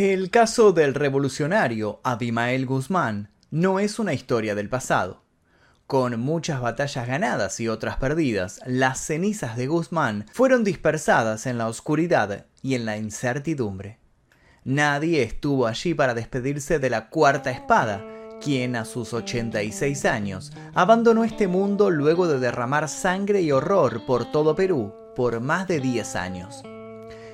El caso del revolucionario Abimael Guzmán no es una historia del pasado. Con muchas batallas ganadas y otras perdidas, las cenizas de Guzmán fueron dispersadas en la oscuridad y en la incertidumbre. Nadie estuvo allí para despedirse de la cuarta espada, quien a sus 86 años abandonó este mundo luego de derramar sangre y horror por todo Perú por más de 10 años.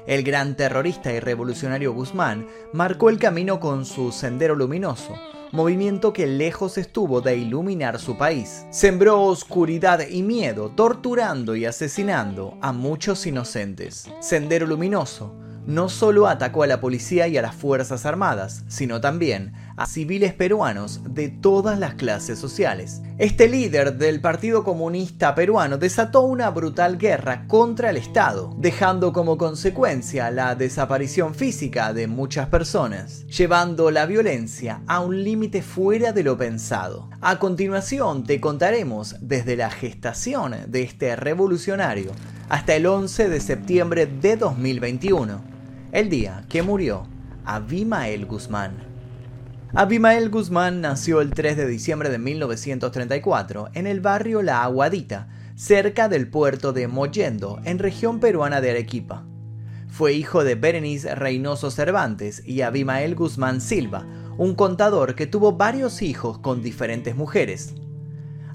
El gran terrorista y revolucionario Guzmán marcó el camino con su Sendero Luminoso, movimiento que lejos estuvo de iluminar su país. Sembró oscuridad y miedo, torturando y asesinando a muchos inocentes. Sendero Luminoso no solo atacó a la policía y a las Fuerzas Armadas, sino también a civiles peruanos de todas las clases sociales. Este líder del Partido Comunista Peruano desató una brutal guerra contra el Estado, dejando como consecuencia la desaparición física de muchas personas, llevando la violencia a un límite fuera de lo pensado. A continuación te contaremos desde la gestación de este revolucionario hasta el 11 de septiembre de 2021 el día que murió Abimael Guzmán. Abimael Guzmán nació el 3 de diciembre de 1934 en el barrio La Aguadita, cerca del puerto de Mollendo, en región peruana de Arequipa. Fue hijo de Berenice Reynoso Cervantes y Abimael Guzmán Silva, un contador que tuvo varios hijos con diferentes mujeres.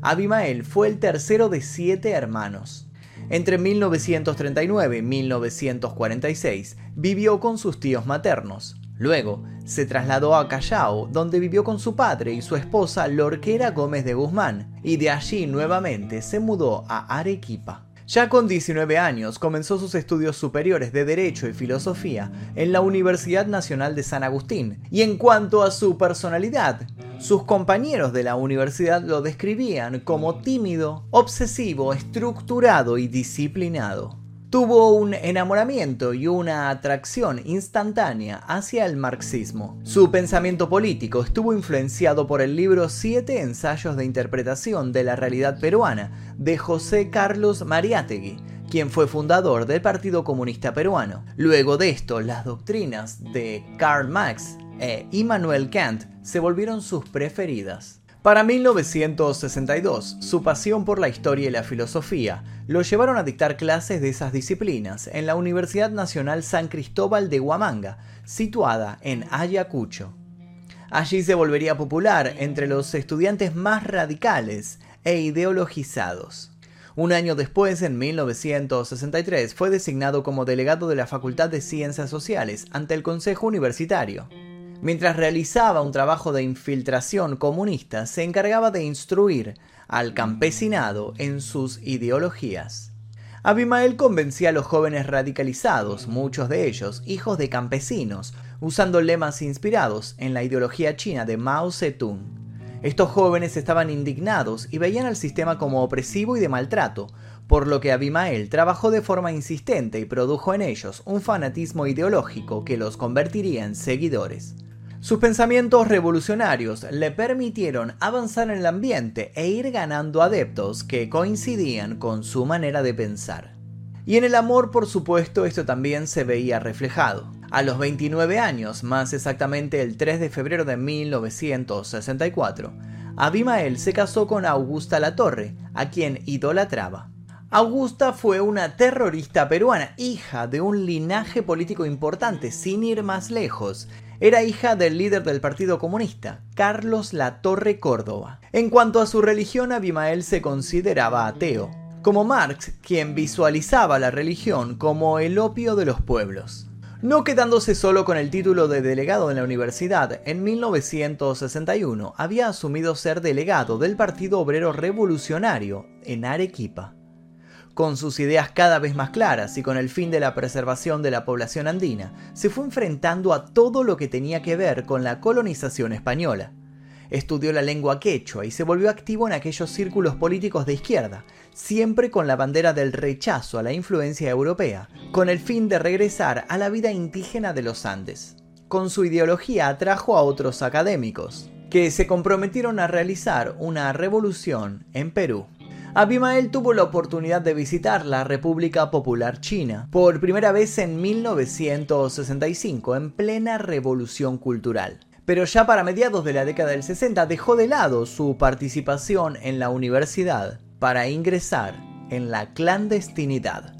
Abimael fue el tercero de siete hermanos. Entre 1939 y 1946 vivió con sus tíos maternos. Luego se trasladó a Callao, donde vivió con su padre y su esposa Lorquera Gómez de Guzmán, y de allí nuevamente se mudó a Arequipa. Ya con 19 años comenzó sus estudios superiores de Derecho y Filosofía en la Universidad Nacional de San Agustín, y en cuanto a su personalidad, sus compañeros de la universidad lo describían como tímido, obsesivo, estructurado y disciplinado. Tuvo un enamoramiento y una atracción instantánea hacia el marxismo. Su pensamiento político estuvo influenciado por el libro Siete ensayos de interpretación de la realidad peruana de José Carlos Mariátegui, quien fue fundador del Partido Comunista Peruano. Luego de esto, las doctrinas de Karl Marx e Immanuel Kant se volvieron sus preferidas. Para 1962, su pasión por la historia y la filosofía lo llevaron a dictar clases de esas disciplinas en la Universidad Nacional San Cristóbal de Huamanga, situada en Ayacucho. Allí se volvería popular entre los estudiantes más radicales e ideologizados. Un año después, en 1963, fue designado como delegado de la Facultad de Ciencias Sociales ante el Consejo Universitario. Mientras realizaba un trabajo de infiltración comunista, se encargaba de instruir al campesinado en sus ideologías. Abimael convencía a los jóvenes radicalizados, muchos de ellos hijos de campesinos, usando lemas inspirados en la ideología china de Mao Zedong. Estos jóvenes estaban indignados y veían al sistema como opresivo y de maltrato, por lo que Abimael trabajó de forma insistente y produjo en ellos un fanatismo ideológico que los convertiría en seguidores. Sus pensamientos revolucionarios le permitieron avanzar en el ambiente e ir ganando adeptos que coincidían con su manera de pensar. Y en el amor, por supuesto, esto también se veía reflejado. A los 29 años, más exactamente el 3 de febrero de 1964, Abimael se casó con Augusta Latorre, a quien idolatraba. Augusta fue una terrorista peruana, hija de un linaje político importante, sin ir más lejos. Era hija del líder del Partido Comunista, Carlos Latorre Córdoba. En cuanto a su religión, Abimael se consideraba ateo, como Marx, quien visualizaba la religión como el opio de los pueblos. No quedándose solo con el título de delegado en la universidad, en 1961 había asumido ser delegado del Partido Obrero Revolucionario en Arequipa con sus ideas cada vez más claras y con el fin de la preservación de la población andina, se fue enfrentando a todo lo que tenía que ver con la colonización española. Estudió la lengua quechua y se volvió activo en aquellos círculos políticos de izquierda, siempre con la bandera del rechazo a la influencia europea, con el fin de regresar a la vida indígena de los Andes. Con su ideología atrajo a otros académicos, que se comprometieron a realizar una revolución en Perú. Abimael tuvo la oportunidad de visitar la República Popular China por primera vez en 1965, en plena revolución cultural. Pero ya para mediados de la década del 60 dejó de lado su participación en la universidad para ingresar en la clandestinidad.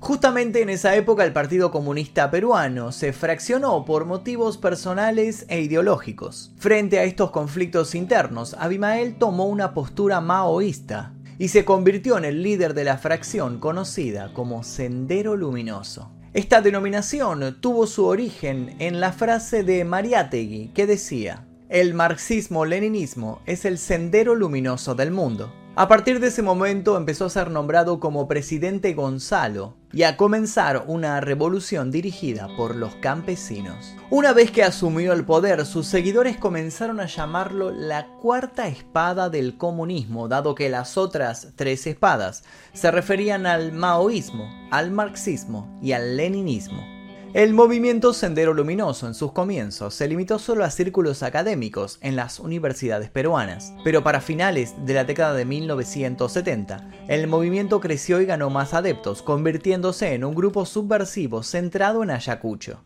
Justamente en esa época el Partido Comunista Peruano se fraccionó por motivos personales e ideológicos. Frente a estos conflictos internos, Abimael tomó una postura maoísta y se convirtió en el líder de la fracción conocida como Sendero Luminoso. Esta denominación tuvo su origen en la frase de Mariátegui que decía, el marxismo-leninismo es el sendero luminoso del mundo. A partir de ese momento empezó a ser nombrado como presidente Gonzalo y a comenzar una revolución dirigida por los campesinos. Una vez que asumió el poder, sus seguidores comenzaron a llamarlo la cuarta espada del comunismo, dado que las otras tres espadas se referían al maoísmo, al marxismo y al leninismo. El movimiento Sendero Luminoso en sus comienzos se limitó solo a círculos académicos en las universidades peruanas, pero para finales de la década de 1970, el movimiento creció y ganó más adeptos, convirtiéndose en un grupo subversivo centrado en Ayacucho.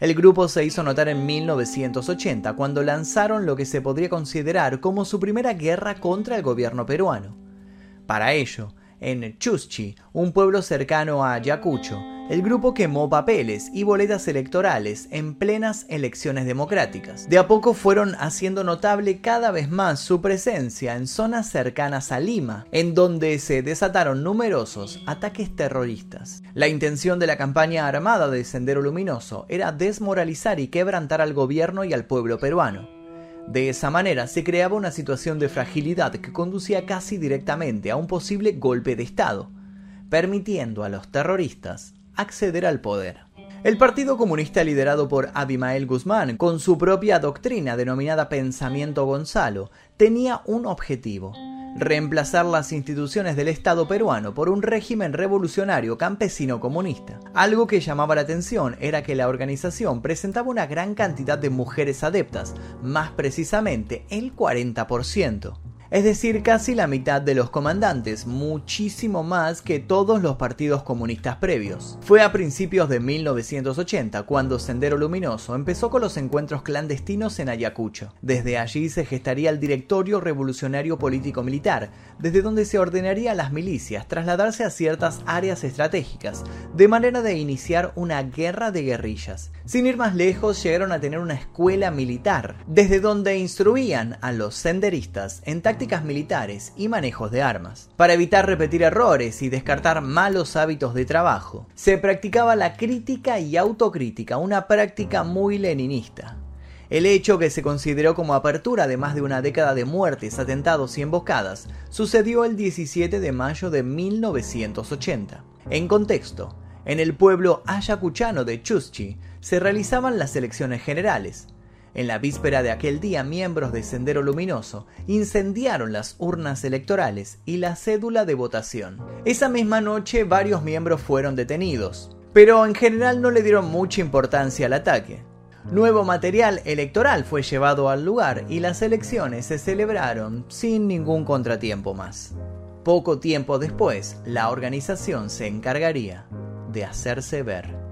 El grupo se hizo notar en 1980 cuando lanzaron lo que se podría considerar como su primera guerra contra el gobierno peruano. Para ello, en Chuschi, un pueblo cercano a Ayacucho, el grupo quemó papeles y boletas electorales en plenas elecciones democráticas. De a poco fueron haciendo notable cada vez más su presencia en zonas cercanas a Lima, en donde se desataron numerosos ataques terroristas. La intención de la campaña armada de Sendero Luminoso era desmoralizar y quebrantar al gobierno y al pueblo peruano. De esa manera se creaba una situación de fragilidad que conducía casi directamente a un posible golpe de Estado, permitiendo a los terroristas acceder al poder. El Partido Comunista liderado por Abimael Guzmán, con su propia doctrina denominada Pensamiento Gonzalo, tenía un objetivo, reemplazar las instituciones del Estado peruano por un régimen revolucionario campesino comunista. Algo que llamaba la atención era que la organización presentaba una gran cantidad de mujeres adeptas, más precisamente el 40% es decir, casi la mitad de los comandantes, muchísimo más que todos los partidos comunistas previos. Fue a principios de 1980 cuando Sendero Luminoso empezó con los encuentros clandestinos en Ayacucho. Desde allí se gestaría el Directorio Revolucionario Político Militar, desde donde se ordenaría a las milicias trasladarse a ciertas áreas estratégicas, de manera de iniciar una guerra de guerrillas. Sin ir más lejos, llegaron a tener una escuela militar, desde donde instruían a los senderistas en militares y manejos de armas. Para evitar repetir errores y descartar malos hábitos de trabajo, se practicaba la crítica y autocrítica, una práctica muy leninista. El hecho que se consideró como apertura de más de una década de muertes, atentados y emboscadas sucedió el 17 de mayo de 1980. En contexto, en el pueblo ayacuchano de Chuschi se realizaban las elecciones generales, en la víspera de aquel día, miembros de Sendero Luminoso incendiaron las urnas electorales y la cédula de votación. Esa misma noche varios miembros fueron detenidos, pero en general no le dieron mucha importancia al ataque. Nuevo material electoral fue llevado al lugar y las elecciones se celebraron sin ningún contratiempo más. Poco tiempo después, la organización se encargaría de hacerse ver.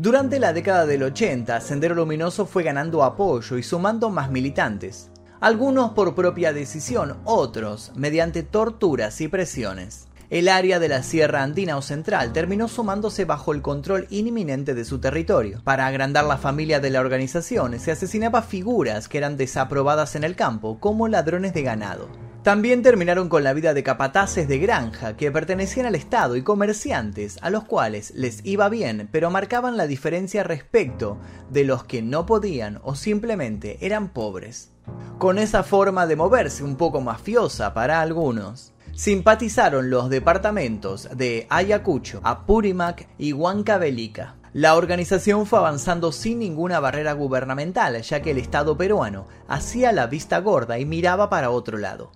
Durante la década del 80, Sendero Luminoso fue ganando apoyo y sumando más militantes, algunos por propia decisión, otros mediante torturas y presiones. El área de la Sierra Andina o Central terminó sumándose bajo el control inminente de su territorio. Para agrandar la familia de la organización, se asesinaba figuras que eran desaprobadas en el campo, como ladrones de ganado. También terminaron con la vida de capataces de granja que pertenecían al Estado y comerciantes a los cuales les iba bien, pero marcaban la diferencia respecto de los que no podían o simplemente eran pobres. Con esa forma de moverse un poco mafiosa para algunos, simpatizaron los departamentos de Ayacucho, Apurímac y Huancavelica. La organización fue avanzando sin ninguna barrera gubernamental, ya que el Estado peruano hacía la vista gorda y miraba para otro lado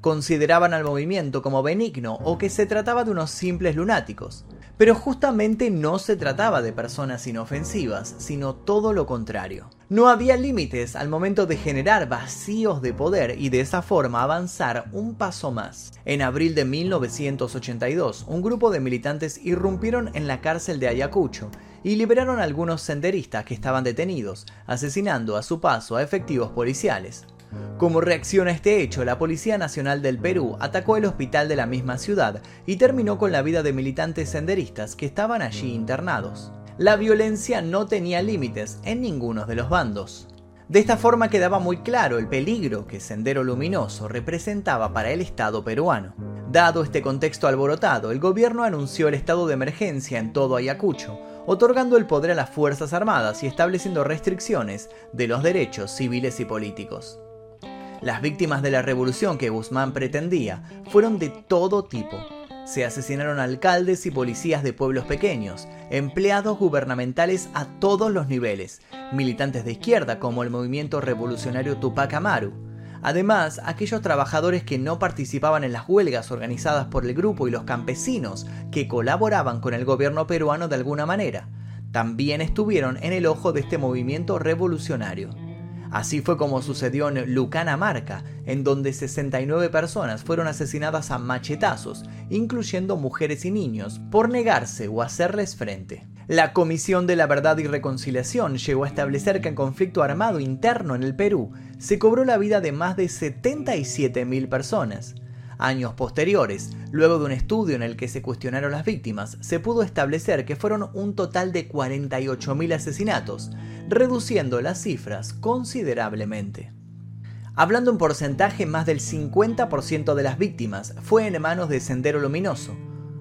consideraban al movimiento como benigno o que se trataba de unos simples lunáticos. Pero justamente no se trataba de personas inofensivas, sino todo lo contrario. No había límites al momento de generar vacíos de poder y de esa forma avanzar un paso más. En abril de 1982, un grupo de militantes irrumpieron en la cárcel de Ayacucho y liberaron a algunos senderistas que estaban detenidos, asesinando a su paso a efectivos policiales. Como reacción a este hecho, la Policía Nacional del Perú atacó el hospital de la misma ciudad y terminó con la vida de militantes senderistas que estaban allí internados. La violencia no tenía límites en ninguno de los bandos. De esta forma quedaba muy claro el peligro que Sendero Luminoso representaba para el Estado peruano. Dado este contexto alborotado, el gobierno anunció el estado de emergencia en todo Ayacucho, otorgando el poder a las Fuerzas Armadas y estableciendo restricciones de los derechos civiles y políticos. Las víctimas de la revolución que Guzmán pretendía fueron de todo tipo. Se asesinaron alcaldes y policías de pueblos pequeños, empleados gubernamentales a todos los niveles, militantes de izquierda como el movimiento revolucionario Tupac Amaru. Además, aquellos trabajadores que no participaban en las huelgas organizadas por el grupo y los campesinos que colaboraban con el gobierno peruano de alguna manera, también estuvieron en el ojo de este movimiento revolucionario. Así fue como sucedió en Lucana Marca, en donde 69 personas fueron asesinadas a machetazos, incluyendo mujeres y niños, por negarse o hacerles frente. La Comisión de la Verdad y Reconciliación llegó a establecer que en conflicto armado interno en el Perú se cobró la vida de más de 77.000 personas. Años posteriores, luego de un estudio en el que se cuestionaron las víctimas, se pudo establecer que fueron un total de 48.000 asesinatos, reduciendo las cifras considerablemente. Hablando en porcentaje, más del 50% de las víctimas fue en manos de Sendero Luminoso,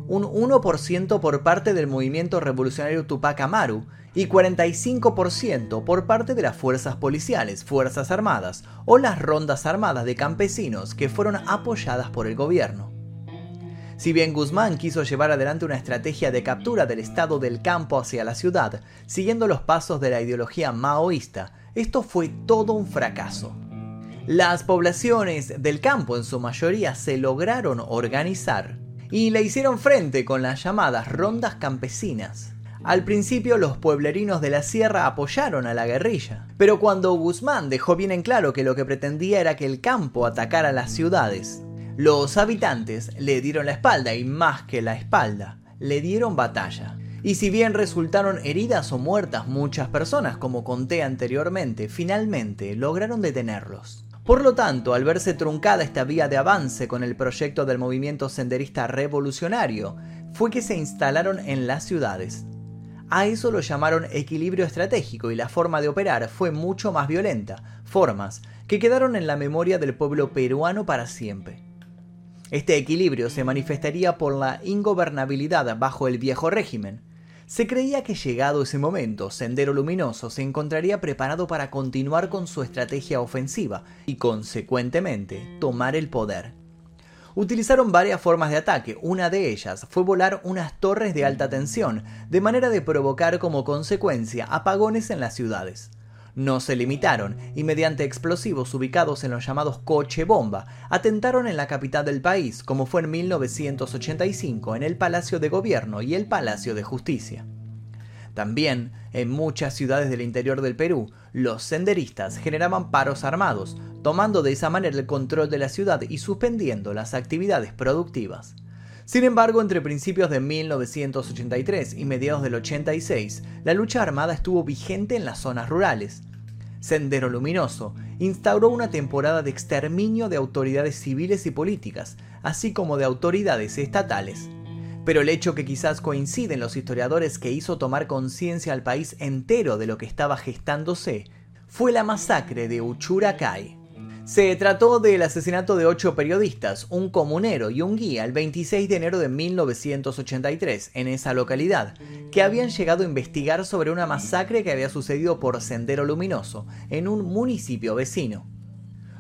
un 1% por parte del movimiento revolucionario Tupac Amaru y 45% por parte de las fuerzas policiales, fuerzas armadas o las rondas armadas de campesinos que fueron apoyadas por el gobierno. Si bien Guzmán quiso llevar adelante una estrategia de captura del estado del campo hacia la ciudad, siguiendo los pasos de la ideología maoísta, esto fue todo un fracaso. Las poblaciones del campo en su mayoría se lograron organizar y le hicieron frente con las llamadas rondas campesinas. Al principio los pueblerinos de la sierra apoyaron a la guerrilla, pero cuando Guzmán dejó bien en claro que lo que pretendía era que el campo atacara las ciudades, los habitantes le dieron la espalda y más que la espalda, le dieron batalla. Y si bien resultaron heridas o muertas muchas personas, como conté anteriormente, finalmente lograron detenerlos. Por lo tanto, al verse truncada esta vía de avance con el proyecto del movimiento senderista revolucionario, fue que se instalaron en las ciudades. A eso lo llamaron equilibrio estratégico y la forma de operar fue mucho más violenta, formas que quedaron en la memoria del pueblo peruano para siempre. Este equilibrio se manifestaría por la ingobernabilidad bajo el viejo régimen. Se creía que llegado ese momento, Sendero Luminoso se encontraría preparado para continuar con su estrategia ofensiva y, consecuentemente, tomar el poder. Utilizaron varias formas de ataque, una de ellas fue volar unas torres de alta tensión, de manera de provocar como consecuencia apagones en las ciudades no se limitaron y mediante explosivos ubicados en los llamados coche bomba, atentaron en la capital del país, como fue en 1985 en el Palacio de Gobierno y el Palacio de Justicia. También, en muchas ciudades del interior del Perú, los senderistas generaban paros armados, tomando de esa manera el control de la ciudad y suspendiendo las actividades productivas. Sin embargo, entre principios de 1983 y mediados del 86, la lucha armada estuvo vigente en las zonas rurales, Sendero Luminoso instauró una temporada de exterminio de autoridades civiles y políticas, así como de autoridades estatales. Pero el hecho que quizás coinciden los historiadores que hizo tomar conciencia al país entero de lo que estaba gestándose fue la masacre de Uchuracay. Se trató del asesinato de ocho periodistas, un comunero y un guía el 26 de enero de 1983 en esa localidad, que habían llegado a investigar sobre una masacre que había sucedido por Sendero Luminoso en un municipio vecino.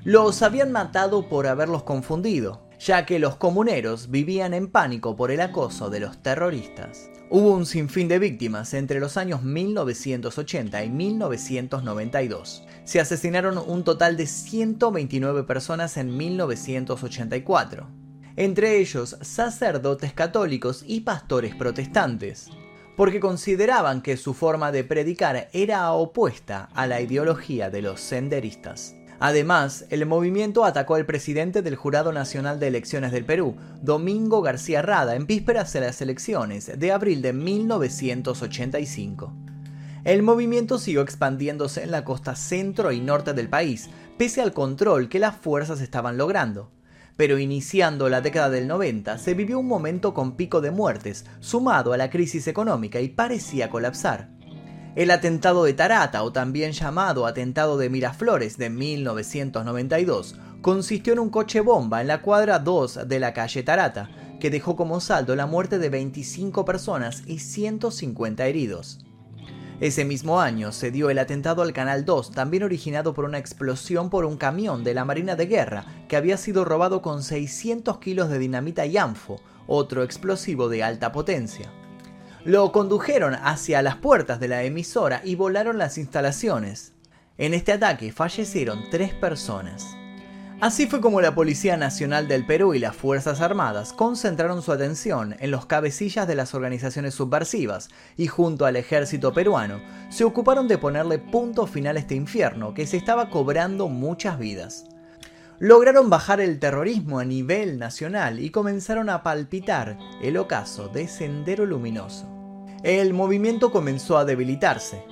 Los habían matado por haberlos confundido, ya que los comuneros vivían en pánico por el acoso de los terroristas. Hubo un sinfín de víctimas entre los años 1980 y 1992. Se asesinaron un total de 129 personas en 1984. entre ellos sacerdotes católicos y pastores protestantes, porque consideraban que su forma de predicar era opuesta a la ideología de los senderistas. Además, el movimiento atacó al presidente del Jurado Nacional de Elecciones del Perú, Domingo García Rada, en vísperas de las elecciones de abril de 1985. El movimiento siguió expandiéndose en la costa centro y norte del país, pese al control que las fuerzas estaban logrando. Pero iniciando la década del 90 se vivió un momento con pico de muertes, sumado a la crisis económica y parecía colapsar. El atentado de Tarata, o también llamado atentado de Miraflores de 1992, consistió en un coche bomba en la cuadra 2 de la calle Tarata, que dejó como saldo la muerte de 25 personas y 150 heridos. Ese mismo año se dio el atentado al Canal 2, también originado por una explosión por un camión de la Marina de Guerra que había sido robado con 600 kilos de dinamita y anfo, otro explosivo de alta potencia. Lo condujeron hacia las puertas de la emisora y volaron las instalaciones. En este ataque fallecieron tres personas. Así fue como la Policía Nacional del Perú y las Fuerzas Armadas concentraron su atención en los cabecillas de las organizaciones subversivas y junto al ejército peruano se ocuparon de ponerle punto final a este infierno que se estaba cobrando muchas vidas. Lograron bajar el terrorismo a nivel nacional y comenzaron a palpitar el ocaso de Sendero Luminoso. El movimiento comenzó a debilitarse,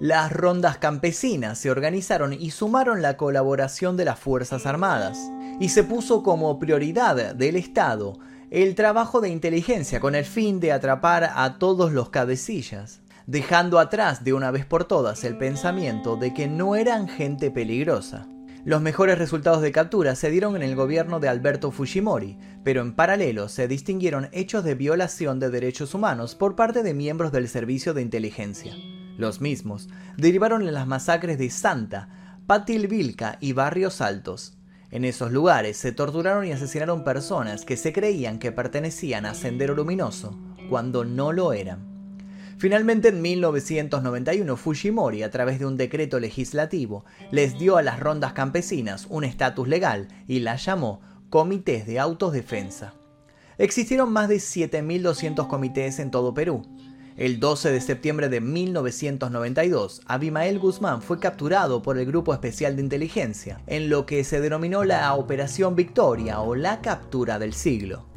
las rondas campesinas se organizaron y sumaron la colaboración de las Fuerzas Armadas, y se puso como prioridad del Estado el trabajo de inteligencia con el fin de atrapar a todos los cabecillas, dejando atrás de una vez por todas el pensamiento de que no eran gente peligrosa. Los mejores resultados de captura se dieron en el gobierno de Alberto Fujimori, pero en paralelo se distinguieron hechos de violación de derechos humanos por parte de miembros del servicio de inteligencia. Los mismos derivaron en las masacres de Santa, Patilvilca y Barrios Altos. En esos lugares se torturaron y asesinaron personas que se creían que pertenecían a Sendero Luminoso, cuando no lo eran. Finalmente, en 1991, Fujimori, a través de un decreto legislativo, les dio a las rondas campesinas un estatus legal y las llamó comités de autodefensa. Existieron más de 7.200 comités en todo Perú, el 12 de septiembre de 1992, Abimael Guzmán fue capturado por el Grupo Especial de Inteligencia, en lo que se denominó la Operación Victoria o la captura del siglo.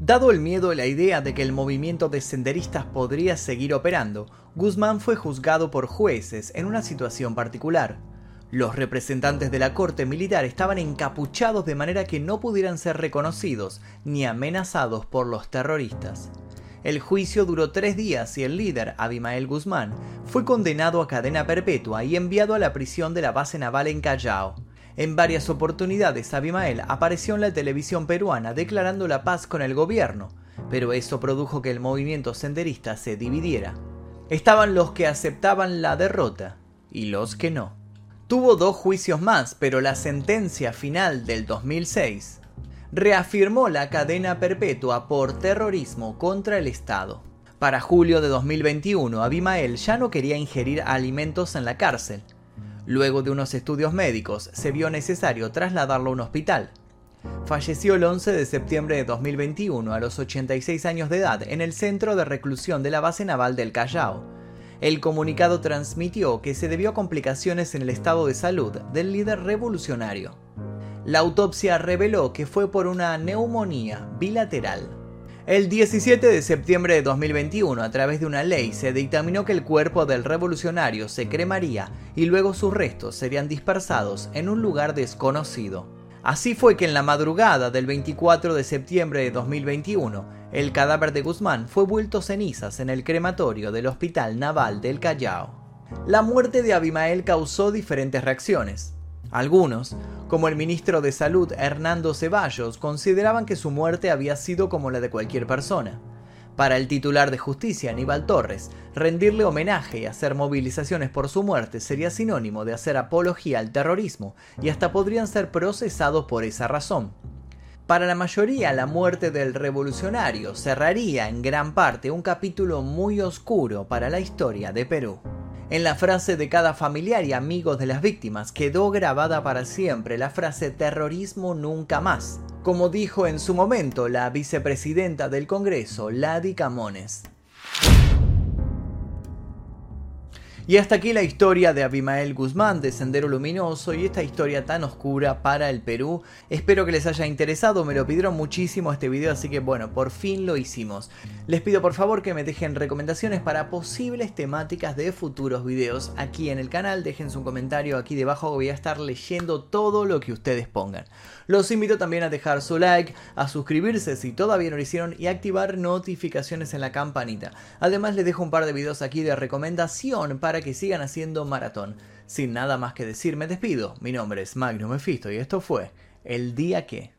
Dado el miedo y la idea de que el movimiento de senderistas podría seguir operando, Guzmán fue juzgado por jueces en una situación particular. Los representantes de la corte militar estaban encapuchados de manera que no pudieran ser reconocidos ni amenazados por los terroristas. El juicio duró tres días y el líder, Abimael Guzmán, fue condenado a cadena perpetua y enviado a la prisión de la base naval en Callao. En varias oportunidades, Abimael apareció en la televisión peruana declarando la paz con el gobierno, pero eso produjo que el movimiento senderista se dividiera. Estaban los que aceptaban la derrota y los que no. Tuvo dos juicios más, pero la sentencia final del 2006 reafirmó la cadena perpetua por terrorismo contra el Estado. Para julio de 2021, Abimael ya no quería ingerir alimentos en la cárcel. Luego de unos estudios médicos, se vio necesario trasladarlo a un hospital. Falleció el 11 de septiembre de 2021 a los 86 años de edad en el centro de reclusión de la base naval del Callao. El comunicado transmitió que se debió a complicaciones en el estado de salud del líder revolucionario. La autopsia reveló que fue por una neumonía bilateral. El 17 de septiembre de 2021, a través de una ley, se dictaminó que el cuerpo del revolucionario se cremaría y luego sus restos serían dispersados en un lugar desconocido. Así fue que en la madrugada del 24 de septiembre de 2021, el cadáver de Guzmán fue vuelto cenizas en el crematorio del Hospital Naval del Callao. La muerte de Abimael causó diferentes reacciones. Algunos, como el ministro de Salud Hernando Ceballos, consideraban que su muerte había sido como la de cualquier persona. Para el titular de justicia, Aníbal Torres, rendirle homenaje y hacer movilizaciones por su muerte sería sinónimo de hacer apología al terrorismo y hasta podrían ser procesados por esa razón. Para la mayoría, la muerte del revolucionario cerraría en gran parte un capítulo muy oscuro para la historia de Perú. En la frase de cada familiar y amigos de las víctimas quedó grabada para siempre la frase terrorismo nunca más, como dijo en su momento la vicepresidenta del Congreso, Ladi Camones. Y hasta aquí la historia de Abimael Guzmán de Sendero Luminoso y esta historia tan oscura para el Perú. Espero que les haya interesado, me lo pidieron muchísimo este video, así que bueno, por fin lo hicimos. Les pido por favor que me dejen recomendaciones para posibles temáticas de futuros videos aquí en el canal. Dejen su comentario aquí debajo, voy a estar leyendo todo lo que ustedes pongan. Los invito también a dejar su like, a suscribirse si todavía no lo hicieron y activar notificaciones en la campanita. Además les dejo un par de videos aquí de recomendación para que sigan haciendo maratón. Sin nada más que decir, me despido. Mi nombre es Magnum Mephisto y esto fue El Día Que.